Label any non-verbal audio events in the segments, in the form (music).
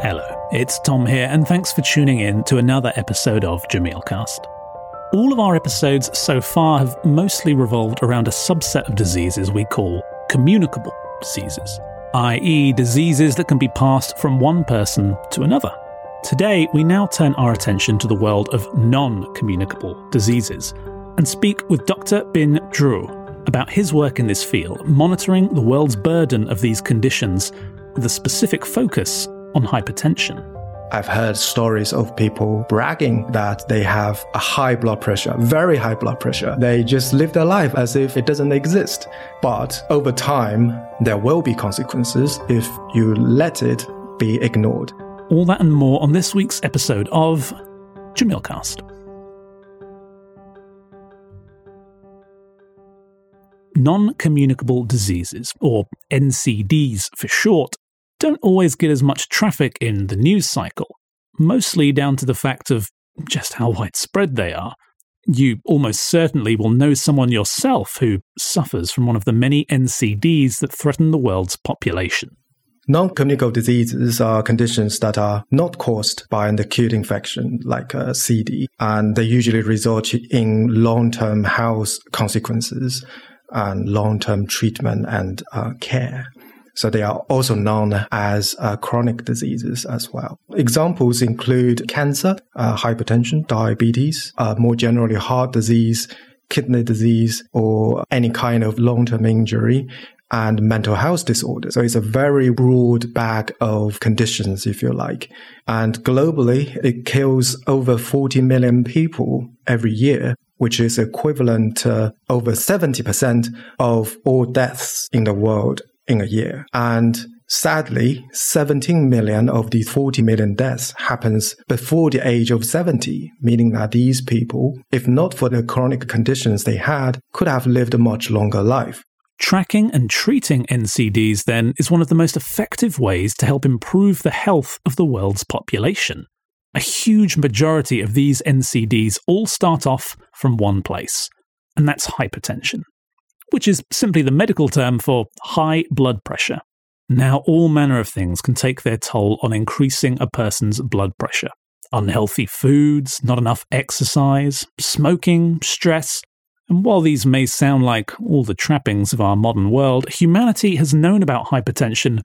Hello, it's Thom here, and thanks for tuning in to another episode of Jameelcast. All of our episodes so far have mostly revolved around a subset of diseases we call communicable diseases, i.e., diseases that can be passed from one person to another. Today, we now turn our attention to the world of non communicable diseases and speak with Dr. Bin Zhou about his work in this field, monitoring the world's burden of these conditions with a specific focus on hypertension. I've heard stories of people bragging that they have a high blood pressure, very high blood pressure. They just live their life as if it doesn't exist. But over time, there will be consequences if you let it be ignored. All that and more on this week's episode of Jameelcast. Non communicable diseases, or NCDs for short, don't always get as much traffic in the news cycle, mostly down to the fact of just how widespread they are. You almost certainly will know someone yourself who suffers from one of the many NCDs that threaten the world's population. Non communicable diseases are conditions that are not caused by an acute infection like a CD, and they usually result in long term health consequences and long term treatment and uh, care. So they are also known as uh, chronic diseases as well. Examples include cancer, uh, hypertension, diabetes, uh, more generally heart disease, kidney disease, or any kind of long-term injury and mental health disorders. So it's a very broad bag of conditions, if you like. And globally, it kills over 40 million people every year, which is equivalent to over 70% of all deaths in the world in a year. And sadly, 17 million of these 40 million deaths happens before the age of 70, meaning that these people, if not for the chronic conditions they had, could have lived a much longer life. Tracking and treating NCDs, then, is one of the most effective ways to help improve the health of the world's population. A huge majority of these NCDs all start off from one place, and that's hypertension which is simply the medical term for high blood pressure. Now, all manner of things can take their toll on increasing a person's blood pressure. Unhealthy foods, not enough exercise, smoking, stress. And while these may sound like all the trappings of our modern world, humanity has known about hypertension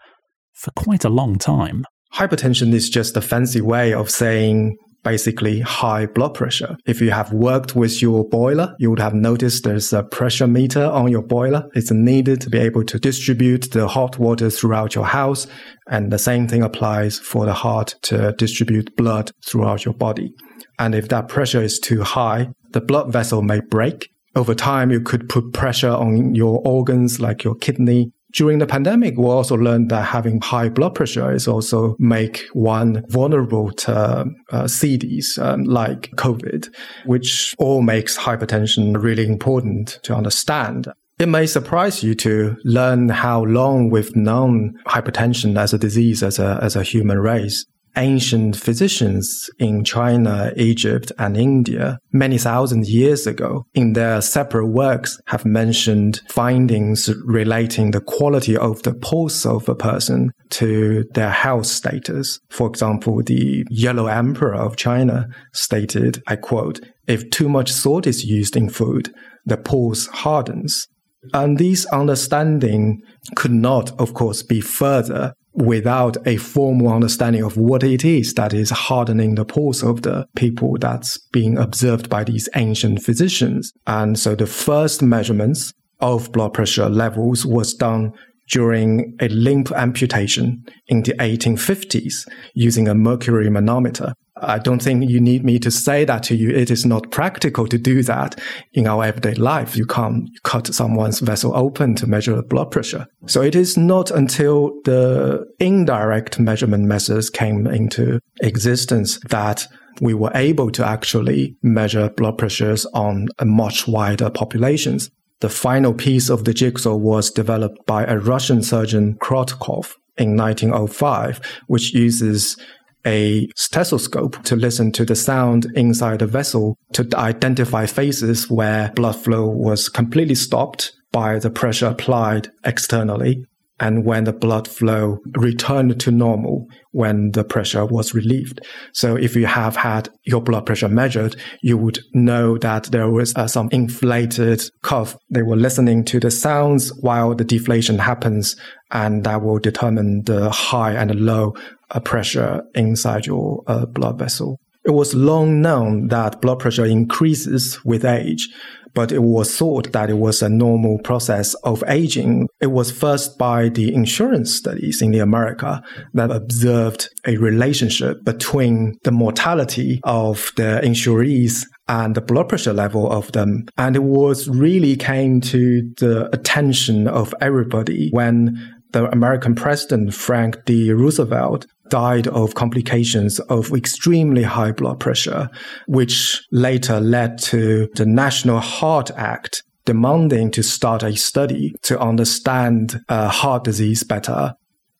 for quite a long time. Hypertension is just a fancy way of saying basically high blood pressure. If you have worked with your boiler, you would have noticed there's a pressure meter on your boiler. It's needed to be able to distribute the hot water throughout your house. And the same thing applies for the heart to distribute blood throughout your body. And if that pressure is too high, the blood vessel may break. Over time, you could put pressure on your organs like your kidney, during the pandemic, we also learned that having high blood pressure is also make one vulnerable to uh, CDs um, like COVID, which all makes hypertension really important to understand. It may surprise you to learn how long we've known hypertension as a disease as a, as a human race ancient physicians in China, Egypt, and India many thousand years ago in their separate works have mentioned findings relating the quality of the pulse of a person to their health status. For example, the Yellow Emperor of China stated, I quote, if too much salt is used in food, the pulse hardens. And this understanding could not, of course, be further without a formal understanding of what it is that is hardening the pulse of the people that's being observed by these ancient physicians. And so the first measurements of blood pressure levels was done during a limb amputation in the 1850s using a mercury manometer. I don't think you need me to say that to you. It is not practical to do that in our everyday life. You can't cut someone's vessel open to measure blood pressure. So it is not until the indirect measurement methods came into existence that we were able to actually measure blood pressures on a much wider populations. The final piece of the jigsaw was developed by a Russian surgeon Korotkov, in 1905, which uses a stethoscope to listen to the sound inside the vessel to identify phases where blood flow was completely stopped by the pressure applied externally. and when the blood flow returned to normal when the pressure was relieved. So if you have had your blood pressure measured, you would know that there was uh, some inflated cuff. They were listening to the sounds while the deflation happens, and that will determine the high and the low uh, pressure inside your uh, blood vessel. It was long known that blood pressure increases with age, but it was thought that it was a normal process of aging. It was first by the insurance studies in the America that observed a relationship between the mortality of the insurees and the blood pressure level of them. And it was really came to the attention of everybody when the American president, Frank D. Roosevelt, died of complications of extremely high blood pressure, which later led to the National Heart Act demanding to start a study to understand uh, heart disease better.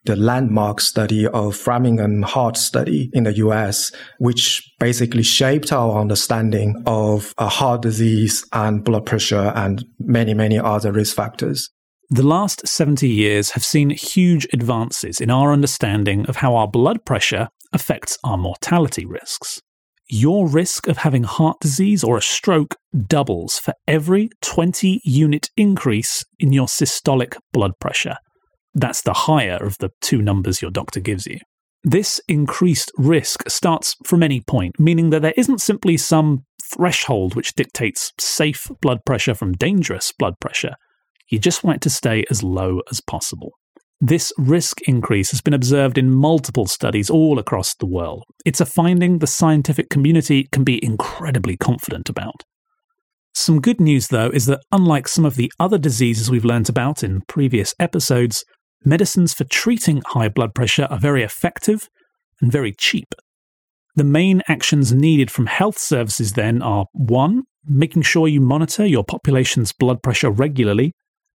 The landmark study of Framingham Heart Study in the US, which basically shaped our understanding of uh, heart disease and blood pressure and many, many other risk factors. The last 70 years have seen huge advances in our understanding of how our blood pressure affects our mortality risks. Your risk of having heart disease or a stroke doubles for every 20 unit increase in your systolic blood pressure. That's the higher of the two numbers your doctor gives you. This increased risk starts from any point, meaning that there isn't simply some threshold which dictates safe blood pressure from dangerous blood pressure. You just want it to stay as low as possible. This risk increase has been observed in multiple studies all across the world. It's a finding the scientific community can be incredibly confident about. Some good news, though, is that unlike some of the other diseases we've learnt about in previous episodes, medicines for treating high blood pressure are very effective and very cheap. The main actions needed from health services then are 1. Making sure you monitor your population's blood pressure regularly,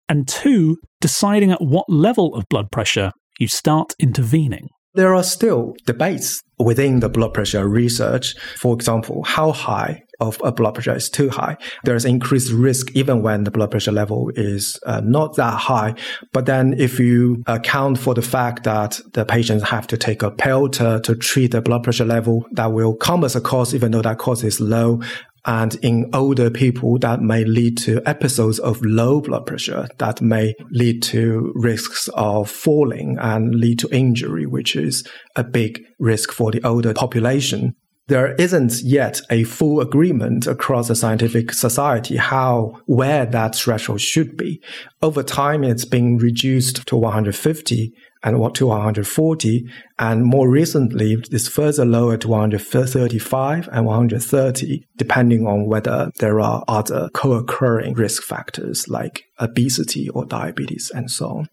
and two, deciding at what level of blood pressure you start intervening. There are still debates within the blood pressure research. For example, how high of a blood pressure is too high. There's increased risk even when the blood pressure level is uh, not that high. But then if you account for the fact that the patients have to take a pill to, to treat the blood pressure level, that will come as a cost, even though that cost is low. And in older people, that may lead to episodes of low blood pressure that may lead to risks of falling and lead to injury, which is a big risk for the older population. There isn't yet a full agreement across the scientific society how, where that threshold should be. Over time, it's been reduced to 150 and what to 140. And more recently, it's further lowered to 135 and 130, depending on whether there are other co-occurring risk factors like obesity or diabetes and so on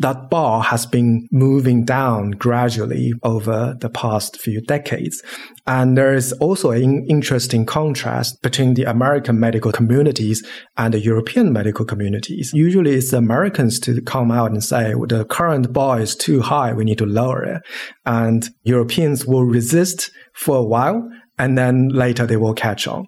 that bar has been moving down gradually over the past few decades. And there is also an interesting contrast between the American medical communities and the European medical communities. Usually it's the Americans to come out and say, well, the current bar is too high. We need to lower it. And Europeans will resist for a while and then later they will catch on.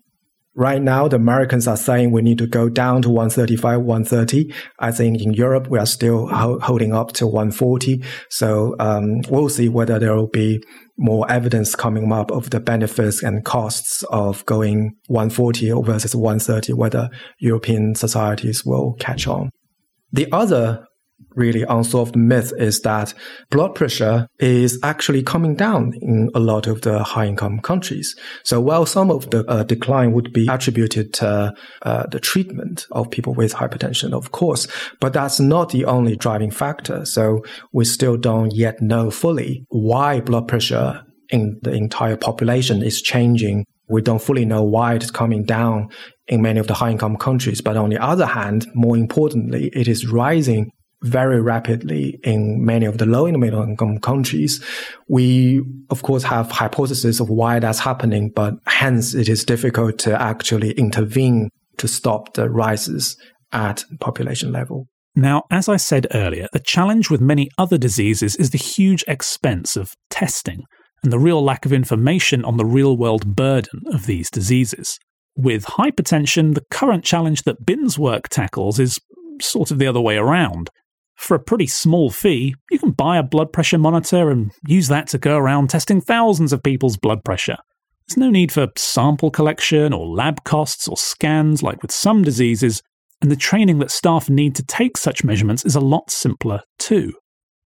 Right now, the Americans are saying we need to go down to 135, 130. I think in Europe, we are still ho- holding up to 140. So um, we'll see whether there will be more evidence coming up of the benefits and costs of going 140 versus 130, whether European societies will catch on. The other really unsolved myth is that blood pressure is actually coming down in a lot of the high income countries. So while some of the uh, decline would be attributed to uh, the treatment of people with hypertension, of course, but that's not the only driving factor. So we still don't yet know fully why blood pressure in the entire population is changing we don't fully know why it's coming down in many of the high income countries. But on the other hand, more importantly, it is rising very rapidly in many of the low and middle income countries. We, of course, have hypotheses of why that's happening, but hence it is difficult to actually intervene to stop the rises at population level. Now, as I said earlier, the challenge with many other diseases is the huge expense of testing and the real lack of information on the real world burden of these diseases. With hypertension, the current challenge that Bin's work tackles is sort of the other way around For a pretty small fee, you can buy a blood pressure monitor and use that to go around testing thousands of people's blood pressure. There's no need for sample collection or lab costs or scans like with some diseases, and the training that staff need to take such measurements is a lot simpler too.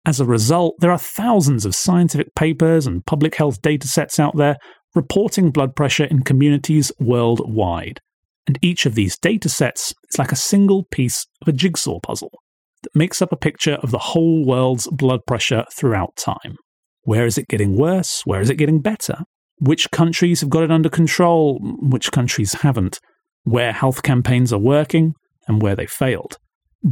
As a result, there are thousands of scientific papers and public health datasets out there reporting blood pressure in communities worldwide. And each of these datasets is like a single piece of a jigsaw puzzle that makes up a picture of the whole world's blood pressure throughout time. Where is it getting worse? Where is it getting better? Which countries have got it under control? Which countries haven't? Where health campaigns are working? and where they failed.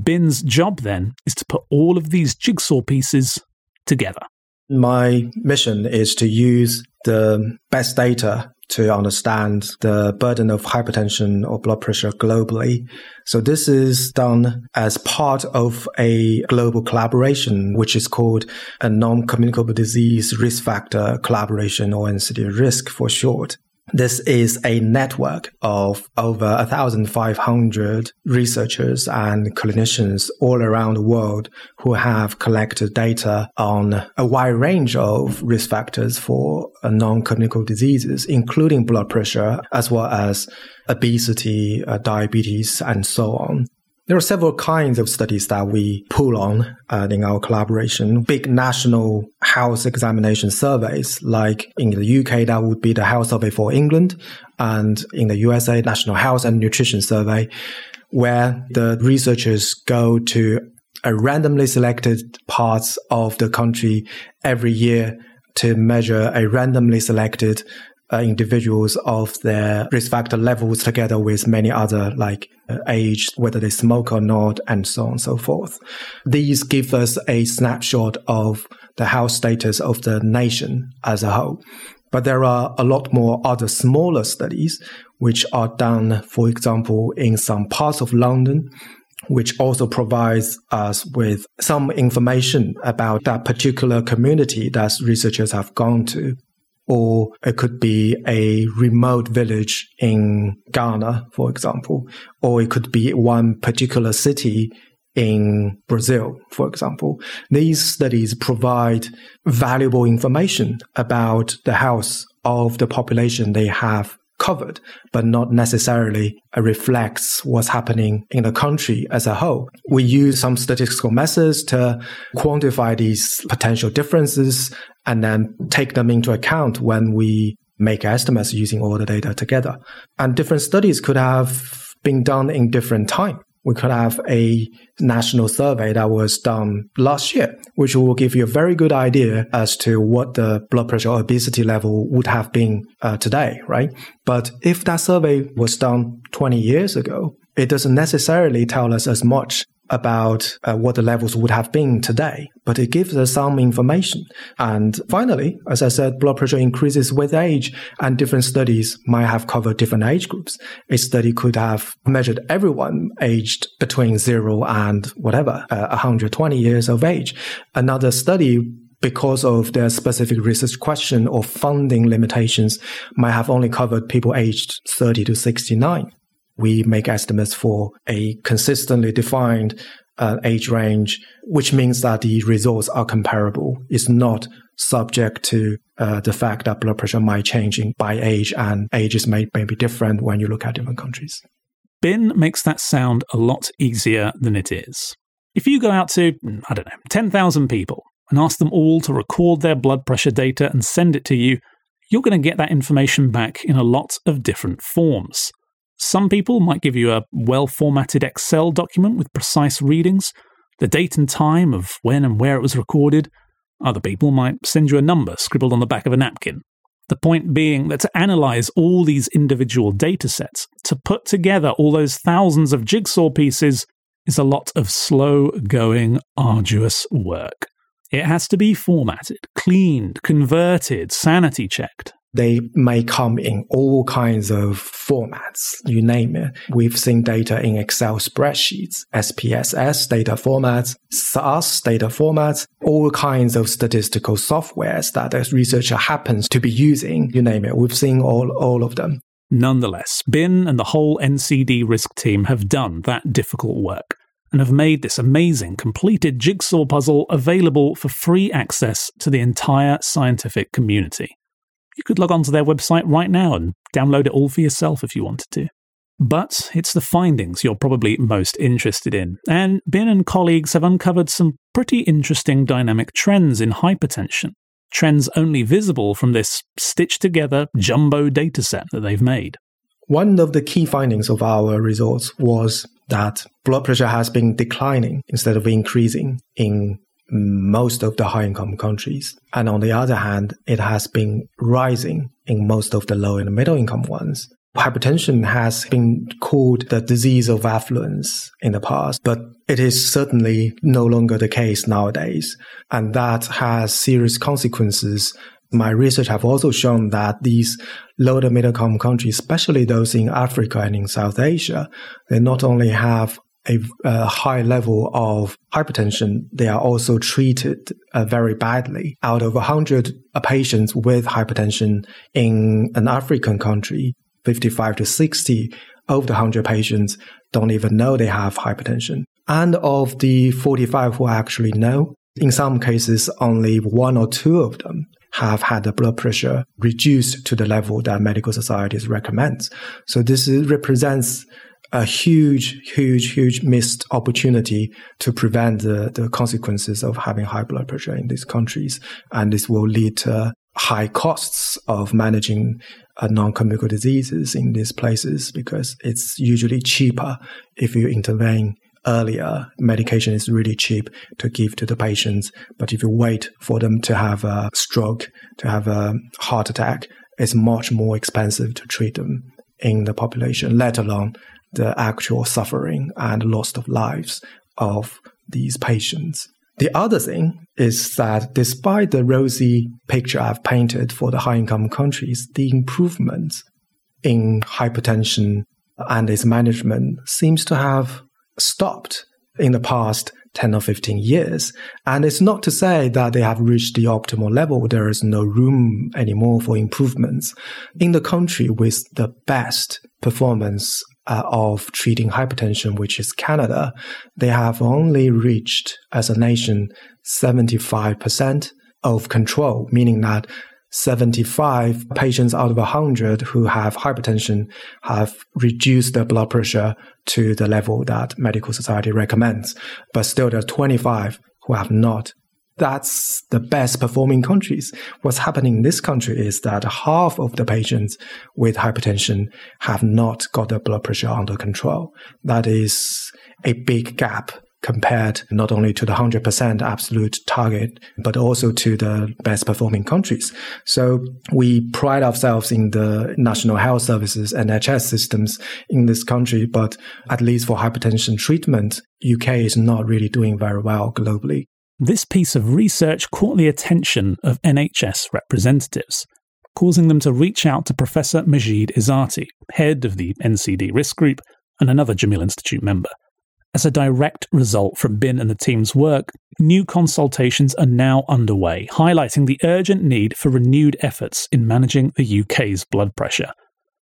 Bin's job then is to put all of these jigsaw pieces together. My mission is to use the best data to understand the burden of hypertension or blood pressure globally. So this is done as part of a global collaboration, which is called a non-communicable disease risk factor collaboration or NCD-RisC for short. This is a network of over 1,500 researchers and clinicians all around the world who have collected data on a wide range of risk factors for non-communicable diseases, including blood pressure, as well as obesity, uh, diabetes, and so on. There are several kinds of studies that we pull on uh, in our collaboration. Big national health examination surveys, like in the UK, that would be the Health Survey for England, and in the USA, National Health and Nutrition Survey, where the researchers go to a randomly selected parts of the country every year to measure a randomly selected uh, individuals of their risk factor levels together with many other like uh, age, whether they smoke or not, and so on and so forth. These give us a snapshot of the health status of the nation as a whole. But there are a lot more other smaller studies which are done, for example, in some parts of London, which also provides us with some information about that particular community that researchers have gone to or it could be a remote village in Ghana, for example, or it could be one particular city in Brazil, for example. These studies provide valuable information about the health of the population they have covered, but not necessarily reflects what's happening in the country as a whole. We use some statistical methods to quantify these potential differences and then take them into account when we make estimates using all the data together. And different studies could have been done in different time. We could have a national survey that was done last year, which will give you a very good idea as to what the blood pressure or obesity level would have been uh, today, right? But if that survey was done 20 years ago, it doesn't necessarily tell us as much about uh, what the levels would have been today, but it gives us some information. And finally, as I said, blood pressure increases with age, and different studies might have covered different age groups. A study could have measured everyone aged between zero and whatever, uh, 120 years of age. Another study because of their specific research question or funding limitations, might have only covered people aged 30 to 69 we make estimates for a consistently defined uh, age range, which means that the results are comparable. It's not subject to uh, the fact that blood pressure might change by age and ages may, may be different when you look at different countries. Bin makes that sound a lot easier than it is. If you go out to, I don't know, 10,000 people and ask them all to record their blood pressure data and send it to you, you're going to get that information back in a lot of different forms. Some people might give you a well formatted Excel document with precise readings, the date and time of when and where it was recorded. Other people might send you a number scribbled on the back of a napkin. The point being that to analyze all these individual data sets, to put together all those thousands of jigsaw pieces, is a lot of slow going, arduous work. It has to be formatted, cleaned, converted, sanity checked, they may come in all kinds of formats, you name it. We've seen data in Excel spreadsheets, SPSS data formats, SAS data formats, all kinds of statistical softwares that a researcher happens to be using, you name it. We've seen all, all of them. Nonetheless, Bin and the whole NCD-RisC team have done that difficult work and have made this amazing completed jigsaw puzzle available for free access to the entire scientific community. You could log on to their website right now and download it all for yourself if you wanted to. But it's the findings you're probably most interested in, and Bin and colleagues have uncovered some pretty interesting dynamic trends in hypertension, trends only visible from this stitched together jumbo dataset that they've made. One of the key findings of our results was that blood pressure has been declining instead of increasing in most of the high income countries. And on the other hand, it has been rising in most of the low and middle income ones. Hypertension has been called the disease of affluence in the past, but it is certainly no longer the case nowadays. And that has serious consequences my research have also shown that these low to middle income countries, especially those in Africa and in South Asia, they not only have a, a high level of hypertension, they are also treated uh, very badly. Out of 100 patients with hypertension in an African country, 55 to 60 of the 100 patients don't even know they have hypertension. And of the 45 who actually know, in some cases, only one or two of them have had the blood pressure reduced to the level that medical societies recommends. So this represents a huge, huge, huge missed opportunity to prevent the, the consequences of having high blood pressure in these countries. And this will lead to high costs of managing uh, non-communicable diseases in these places because it's usually cheaper if you intervene earlier, medication is really cheap to give to the patients. But if you wait for them to have a stroke, to have a heart attack, it's much more expensive to treat them in the population, let alone the actual suffering and loss of lives of these patients. The other thing is that despite the rosy picture I've painted for the high income countries, the improvements in hypertension and its management seems to have stopped in the past 10 or 15 years. And it's not to say that they have reached the optimal level. There is no room anymore for improvements. In the country with the best performance uh, of treating hypertension, which is Canada, they have only reached as a nation 75% of control, meaning that 75 patients out of 100 who have hypertension have reduced their blood pressure to the level that medical society recommends. But still, there are 25 who have not. That's the best performing countries. What's happening in this country is that half of the patients with hypertension have not got their blood pressure under control. That is a big gap compared not only to the 100% absolute target, but also to the best performing countries. So we pride ourselves in the national health services NHS systems in this country, but at least for hypertension treatment, UK is not really doing very well globally. This piece of research caught the attention of NHS representatives, causing them to reach out to Professor Majid Ezzati, head of the NCD-RisC group and another Jameel Institute member. As a direct result from Bin and the team's work, new consultations are now underway, highlighting the urgent need for renewed efforts in managing the UK's blood pressure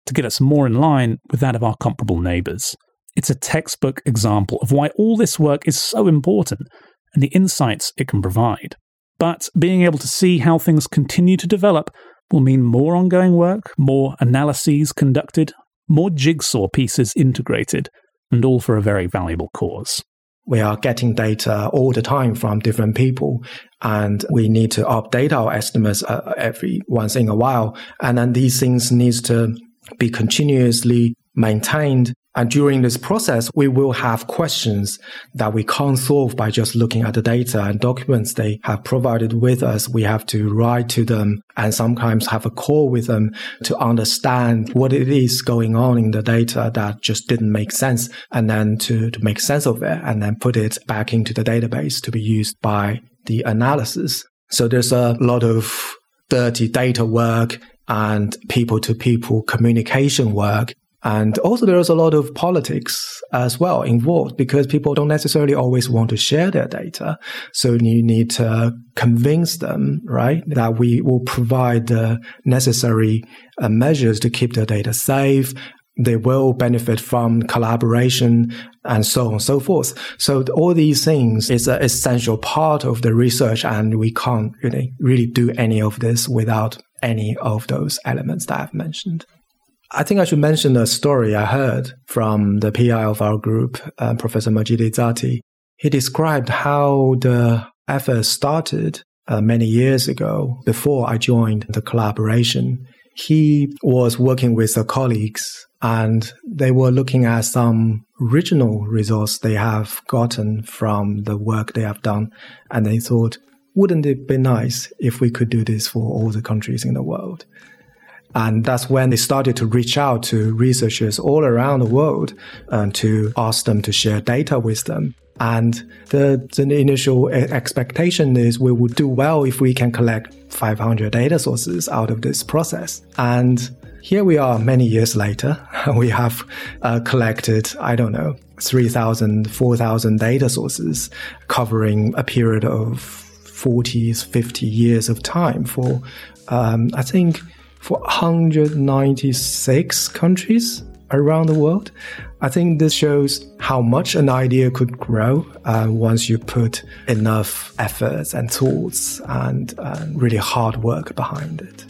to get us more in line with that of our comparable neighbours. It's a textbook example of why all this work is so important and the insights it can provide. But being able to see how things continue to develop will mean more ongoing work, more analyses conducted, more jigsaw pieces integrated, and all for a very valuable cause. We are getting data all the time from different people, and we need to update our estimates uh, every once in a while. And then these things needs to be continuously maintained and during this process, we will have questions that we can't solve by just looking at the data and documents they have provided with us. We have to write to them and sometimes have a call with them to understand what it is going on in the data that just didn't make sense and then to, to make sense of it and then put it back into the database to be used by the analysis. So there's a lot of dirty data work and people to people communication work and also there's a lot of politics as well involved because people don't necessarily always want to share their data. So you need to convince them, right, that we will provide the necessary uh, measures to keep their data safe, they will benefit from collaboration and so on and so forth. So all these things is an essential part of the research and we can't really, really do any of this without any of those elements that I've mentioned. I think I should mention a story I heard from the PI of our group, uh, Professor Majid Ezzati. He described how the effort started uh, many years ago before I joined the collaboration. He was working with the colleagues and they were looking at some original results they have gotten from the work they have done. And they thought, wouldn't it be nice if we could do this for all the countries in the world? And that's when they started to reach out to researchers all around the world and to ask them to share data with them. And the, the initial expectation is we would do well if we can collect 500 data sources out of this process. And here we are many years later. (laughs) We have uh, collected, I don't know, 3,000, 4,000 data sources covering a period of 40, 50 years of time for, um, I think, for 196 countries around the world. I think this shows how much an idea could grow uh, once you put enough efforts and tools and uh, really hard work behind it.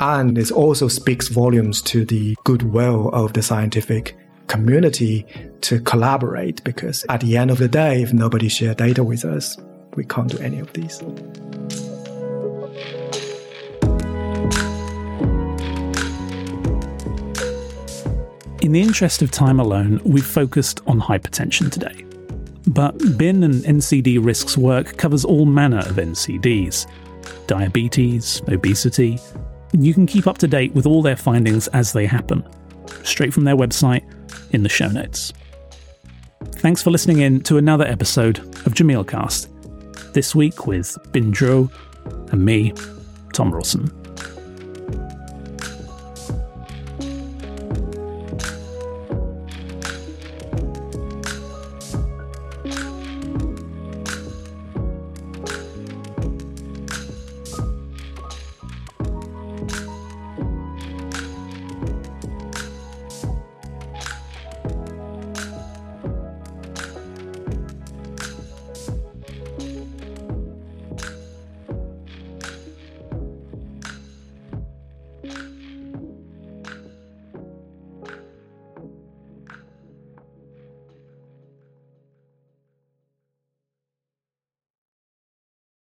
And it also speaks volumes to the goodwill of the scientific community to collaborate because at the end of the day, if nobody share data with us, we can't do any of these. In the interest of time alone, we've focused on hypertension today. But BIN and NCD-RisC's work covers all manner of NCDs diabetes, obesity, you can keep up to date with all their findings as they happen, straight from their website in the show notes. Thanks for listening in to another episode of Jameelcast. This week with Bin Zhou and me, Thom Rawson.